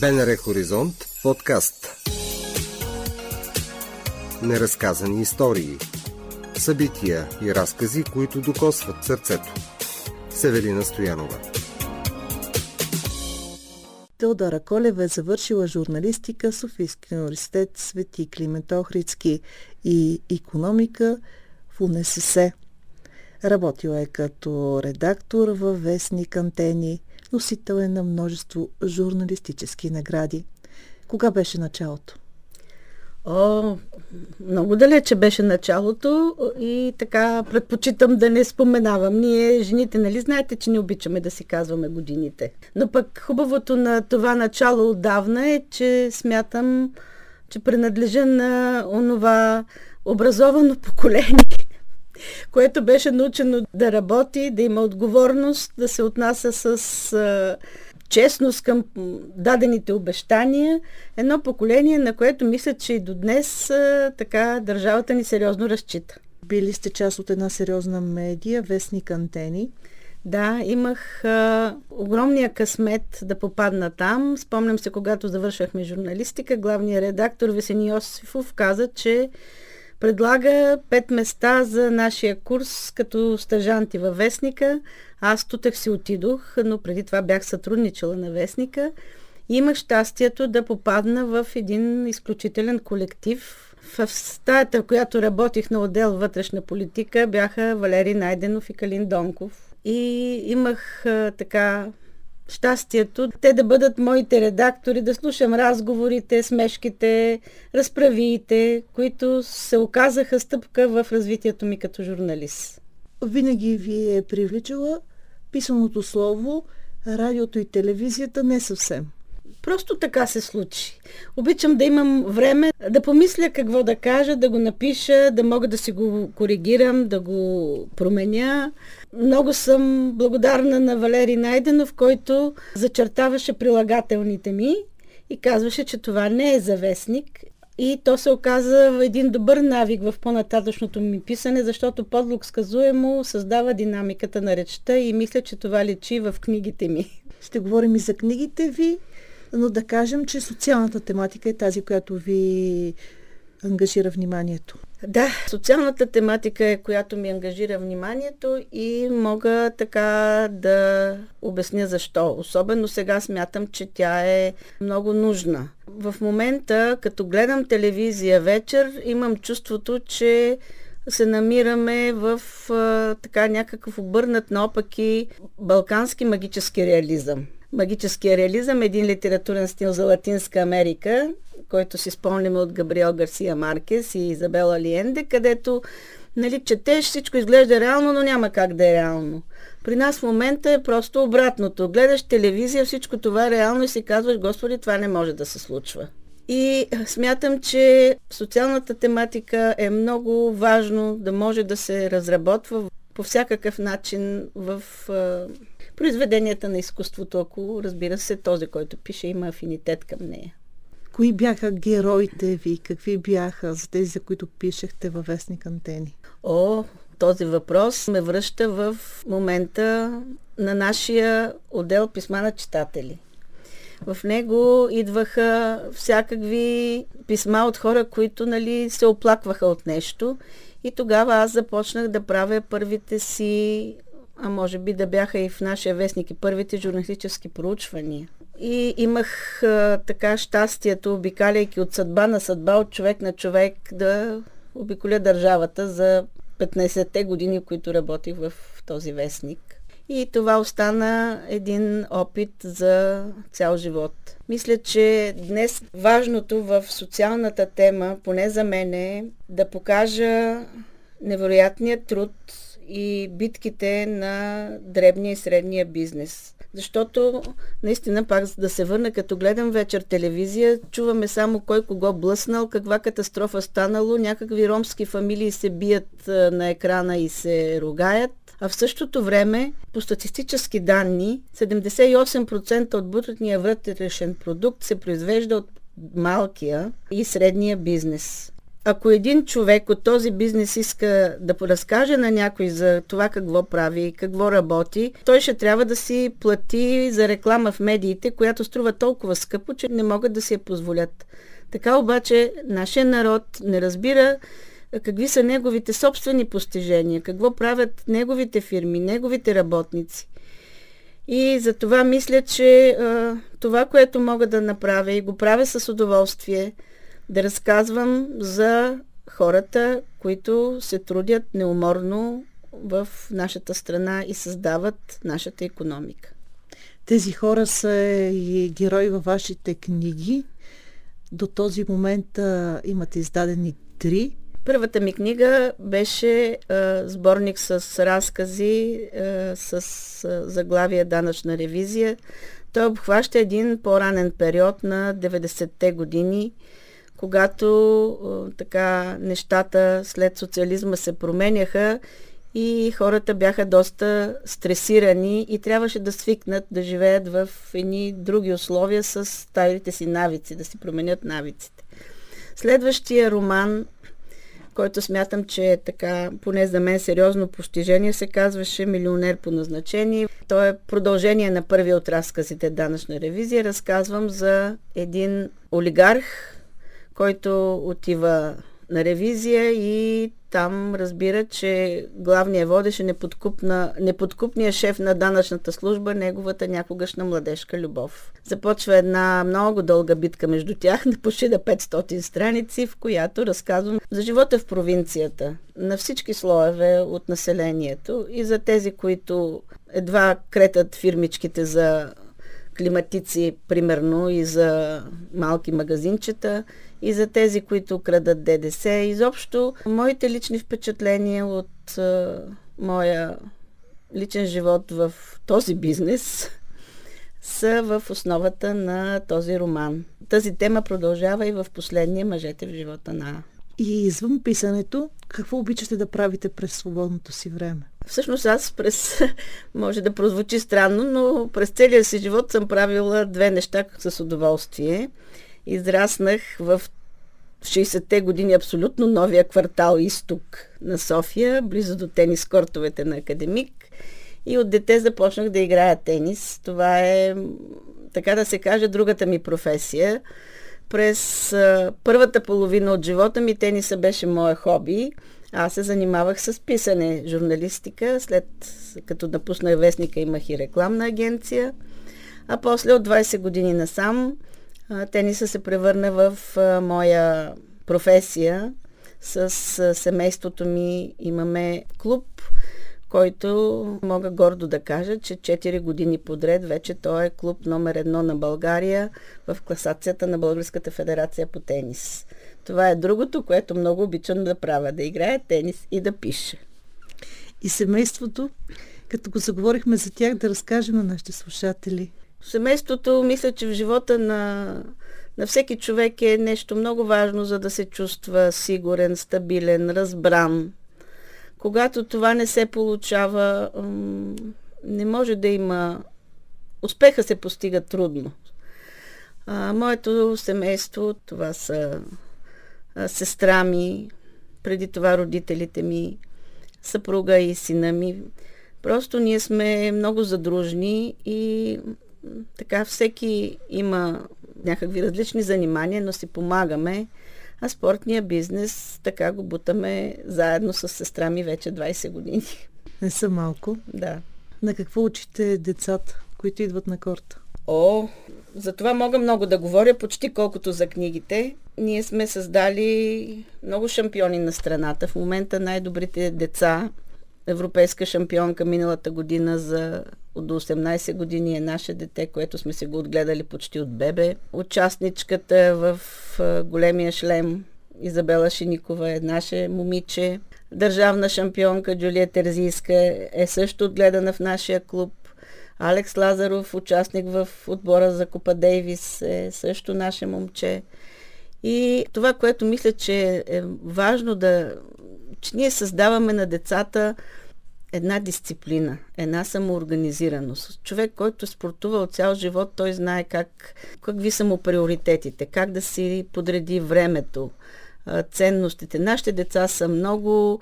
БНР Хоризонт подкаст. Неразказани истории. Събития и разкази, които докосват сърцето. Севелина Стоянова. Теодора Колева е завършила журналистика в Софийския университет Свети Климент Охридски и економика в УНСС. Работила е като редактор във вестник Антени, носител е на множество журналистически награди. Кога беше началото? О, много далече беше началото и така предпочитам да не споменавам. Ние, жените, нали знаете, че не обичаме да си казваме годините. Но пък хубавото на това начало отдавна е, че смятам, че принадлежа на онова образовано поколение, което беше научено да работи, да има отговорност, да се отнася с а, честност към дадените обещания. Едно поколение, на което мисля, че и до днес а, така държавата ни сериозно разчита. Били сте част от една сериозна медия, вестник Антени. Да, имах а, огромния късмет да попадна там. Спомням се, когато завършвахме журналистика, главният редактор Весени Йосифов каза, че предлага пет места за нашия курс като стъжанти във Вестника. Аз тутък си отидох, но преди това бях сътрудничала на Вестника. И имах щастието да попадна в един изключителен колектив. В стаята, в която работих на отдел вътрешна политика, бяха Валери Найденов и Калин Донков. И имах така щастието те да бъдат моите редактори, да слушам разговорите, смешките, разправиите, които се оказаха стъпка в развитието ми като журналист. Винаги ви е привличала писаното слово, радиото и телевизията не съвсем. Просто така се случи. Обичам да имам време да помисля какво да кажа, да го напиша, да мога да си го коригирам, да го променя. Много съм благодарна на Валери Найденов, който зачертаваше прилагателните ми и казваше, че това не е завестник. И то се оказа един добър навик в по-нататъчното ми писане, защото подлог сказуемо създава динамиката на речта и мисля, че това лечи в книгите ми. Ще говорим и за книгите ви но да кажем, че социалната тематика е тази, която ви ангажира вниманието. Да, социалната тематика е, която ми ангажира вниманието и мога така да обясня защо. Особено сега смятам, че тя е много нужна. В момента, като гледам телевизия вечер, имам чувството, че се намираме в а, така някакъв обърнат наопаки балкански магически реализъм магическия реализъм, един литературен стил за Латинска Америка, който си спомняме от Габриел Гарсия Маркес и Изабела Лиенде, където нали, четеш, всичко изглежда реално, но няма как да е реално. При нас в момента е просто обратното. Гледаш телевизия, всичко това е реално и си казваш, Господи, това не може да се случва. И смятам, че социалната тематика е много важно да може да се разработва по всякакъв начин в произведенията на изкуството, ако разбира се този, който пише, има афинитет към нея. Кои бяха героите ви? Какви бяха за тези, за които пишехте във вестник Антени? О, този въпрос ме връща в момента на нашия отдел писма на читатели. В него идваха всякакви писма от хора, които нали, се оплакваха от нещо. И тогава аз започнах да правя първите си а може би да бяха и в нашия вестник и първите журналистически проучвания. И имах а, така щастието, обикаляйки от съдба на съдба, от човек на човек, да обиколя държавата за 15-те години, които работих в този вестник. И това остана един опит за цял живот. Мисля, че днес важното в социалната тема, поне за мен е да покажа невероятният труд и битките на дребния и средния бизнес. Защото, наистина, пак да се върна, като гледам вечер телевизия, чуваме само кой кого блъснал, каква катастрофа станало, някакви ромски фамилии се бият на екрана и се ругаят. А в същото време, по статистически данни, 78% от брутния вътрешен продукт се произвежда от малкия и средния бизнес. ако един човек от този бизнес иска да разкаже на някой за това какво прави, какво работи, той ще трябва да си плати за реклама в медиите, която струва толкова скъпо, че не могат да си я позволят. Така обаче нашия народ не разбира какви са неговите собствени постижения, какво правят неговите фирми, неговите работници. И за това мисля, че а, това, което мога да направя и го правя с удоволствие, да разказвам за хората, които се трудят неуморно в нашата страна и създават нашата економика. Тези хора са и герои във вашите книги. До този момент а, имате издадени три. Първата ми книга беше а, сборник с разкази а, с а, заглавие Данъчна ревизия. Той обхваща един по-ранен период на 90-те години, когато а, така нещата след социализма се променяха и хората бяха доста стресирани и трябваше да свикнат да живеят в едни други условия с старите си навици, да си променят навиците. Следващия роман, който смятам, че е така, поне за мен, сериозно постижение, се казваше Милионер по назначение. То е продължение на първи от разказите Данъчна ревизия. Разказвам за един олигарх, който отива на ревизия и там разбира, че главният водещ е неподкупна, неподкупният шеф на данъчната служба, неговата някогашна младежка любов. Започва една много дълга битка между тях, на почти да 500 страници, в която разказвам за живота в провинцията, на всички слоеве от населението и за тези, които едва кретат фирмичките за климатици, примерно, и за малки магазинчета, и за тези, които крадат ДДС. Изобщо, моите лични впечатления от а, моя личен живот в този бизнес са в основата на този роман. Тази тема продължава и в последния Мъжете в живота на и извън писането, какво обичате да правите през свободното си време? Всъщност аз през, може да прозвучи странно, но през целия си живот съм правила две неща с удоволствие. Израснах в 60-те години абсолютно новия квартал изток на София, близо до тенис кортовете на Академик. И от дете започнах да играя тенис. Това е, така да се каже, другата ми професия. През а, първата половина от живота ми тениса беше мое хоби. Аз се занимавах с писане, журналистика. След като напуснах вестника, имах и рекламна агенция. А после от 20 години насам тениса се превърна в моя професия. С семейството ми имаме клуб, който мога гордо да кажа, че 4 години подред вече той е клуб номер едно на България в класацията на Българската федерация по тенис. Това е другото, което много обичам да правя, да играя тенис и да пиша. И семейството, като го заговорихме за тях, да разкажем на нашите слушатели. Семейството, мисля, че в живота на, на всеки човек е нещо много важно, за да се чувства сигурен, стабилен, разбран, когато това не се получава, не може да има... Успеха се постига трудно. А, моето семейство, това са сестра ми, преди това родителите ми, съпруга и сина ми. Просто ние сме много задружни и така всеки има някакви различни занимания, но си помагаме. А спортния бизнес така го бутаме заедно с сестра ми вече 20 години. Не са малко. Да. На какво учите децата, които идват на корта? О, за това мога много да говоря, почти колкото за книгите. Ние сме създали много шампиони на страната. В момента най-добрите деца европейска шампионка миналата година за от до 18 години е наше дете, което сме се го отгледали почти от бебе. Участничката в големия шлем Изабела Шиникова е наше момиче. Държавна шампионка Джулия Терзийска е също отгледана в нашия клуб. Алекс Лазаров, участник в отбора за Купа Дейвис, е също наше момче. И това, което мисля, че е важно да че ние създаваме на децата една дисциплина, една самоорганизираност. Човек, който е спортувал цял живот, той знае как, какви са му приоритетите, как да си подреди времето, ценностите. Нашите деца са много,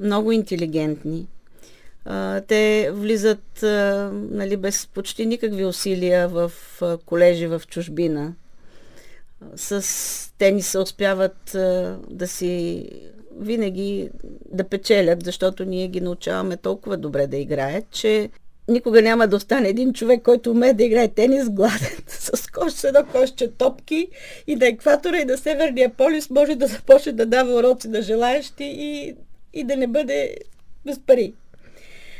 много интелигентни. Те влизат нали, без почти никакви усилия в колежи в чужбина. С тениса успяват да си винаги да печелят, защото ние ги научаваме толкова добре да играят, че никога няма да остане един човек, който умее да играе тенис гладен, с кош, с едно кошче топки и на екватора и на Северния полюс може да започне да дава уроци на желаящи и, и да не бъде без пари.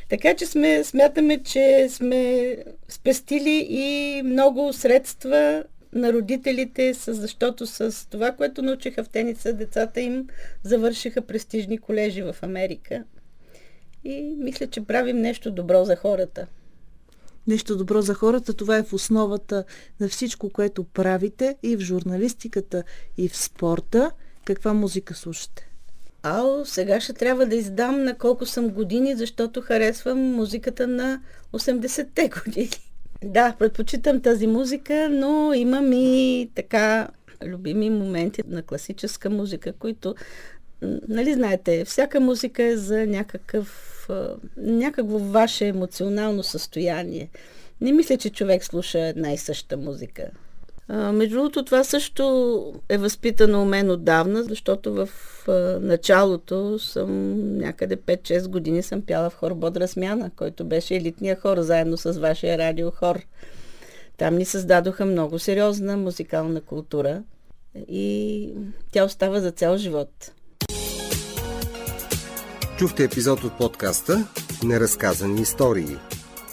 Така че сме, смятаме, че сме спестили и много средства на родителите, защото с това, което научиха в тениса, децата им завършиха престижни колежи в Америка. И мисля, че правим нещо добро за хората. Нещо добро за хората, това е в основата на всичко, което правите и в журналистиката, и в спорта. Каква музика слушате? Ао, сега ще трябва да издам на колко съм години, защото харесвам музиката на 80-те години. Да, предпочитам тази музика, но имам и така любими моменти на класическа музика, които, нали знаете, всяка музика е за някакъв, някакво ваше емоционално състояние. Не мисля, че човек слуша една и съща музика. Между другото, това също е възпитано у мен отдавна, защото в началото съм някъде 5-6 години съм пяла в хор Бодра смяна, който беше елитния хор, заедно с вашия радиохор. Там ни създадоха много сериозна музикална култура и тя остава за цял живот. Чухте епизод от подкаста Неразказани истории –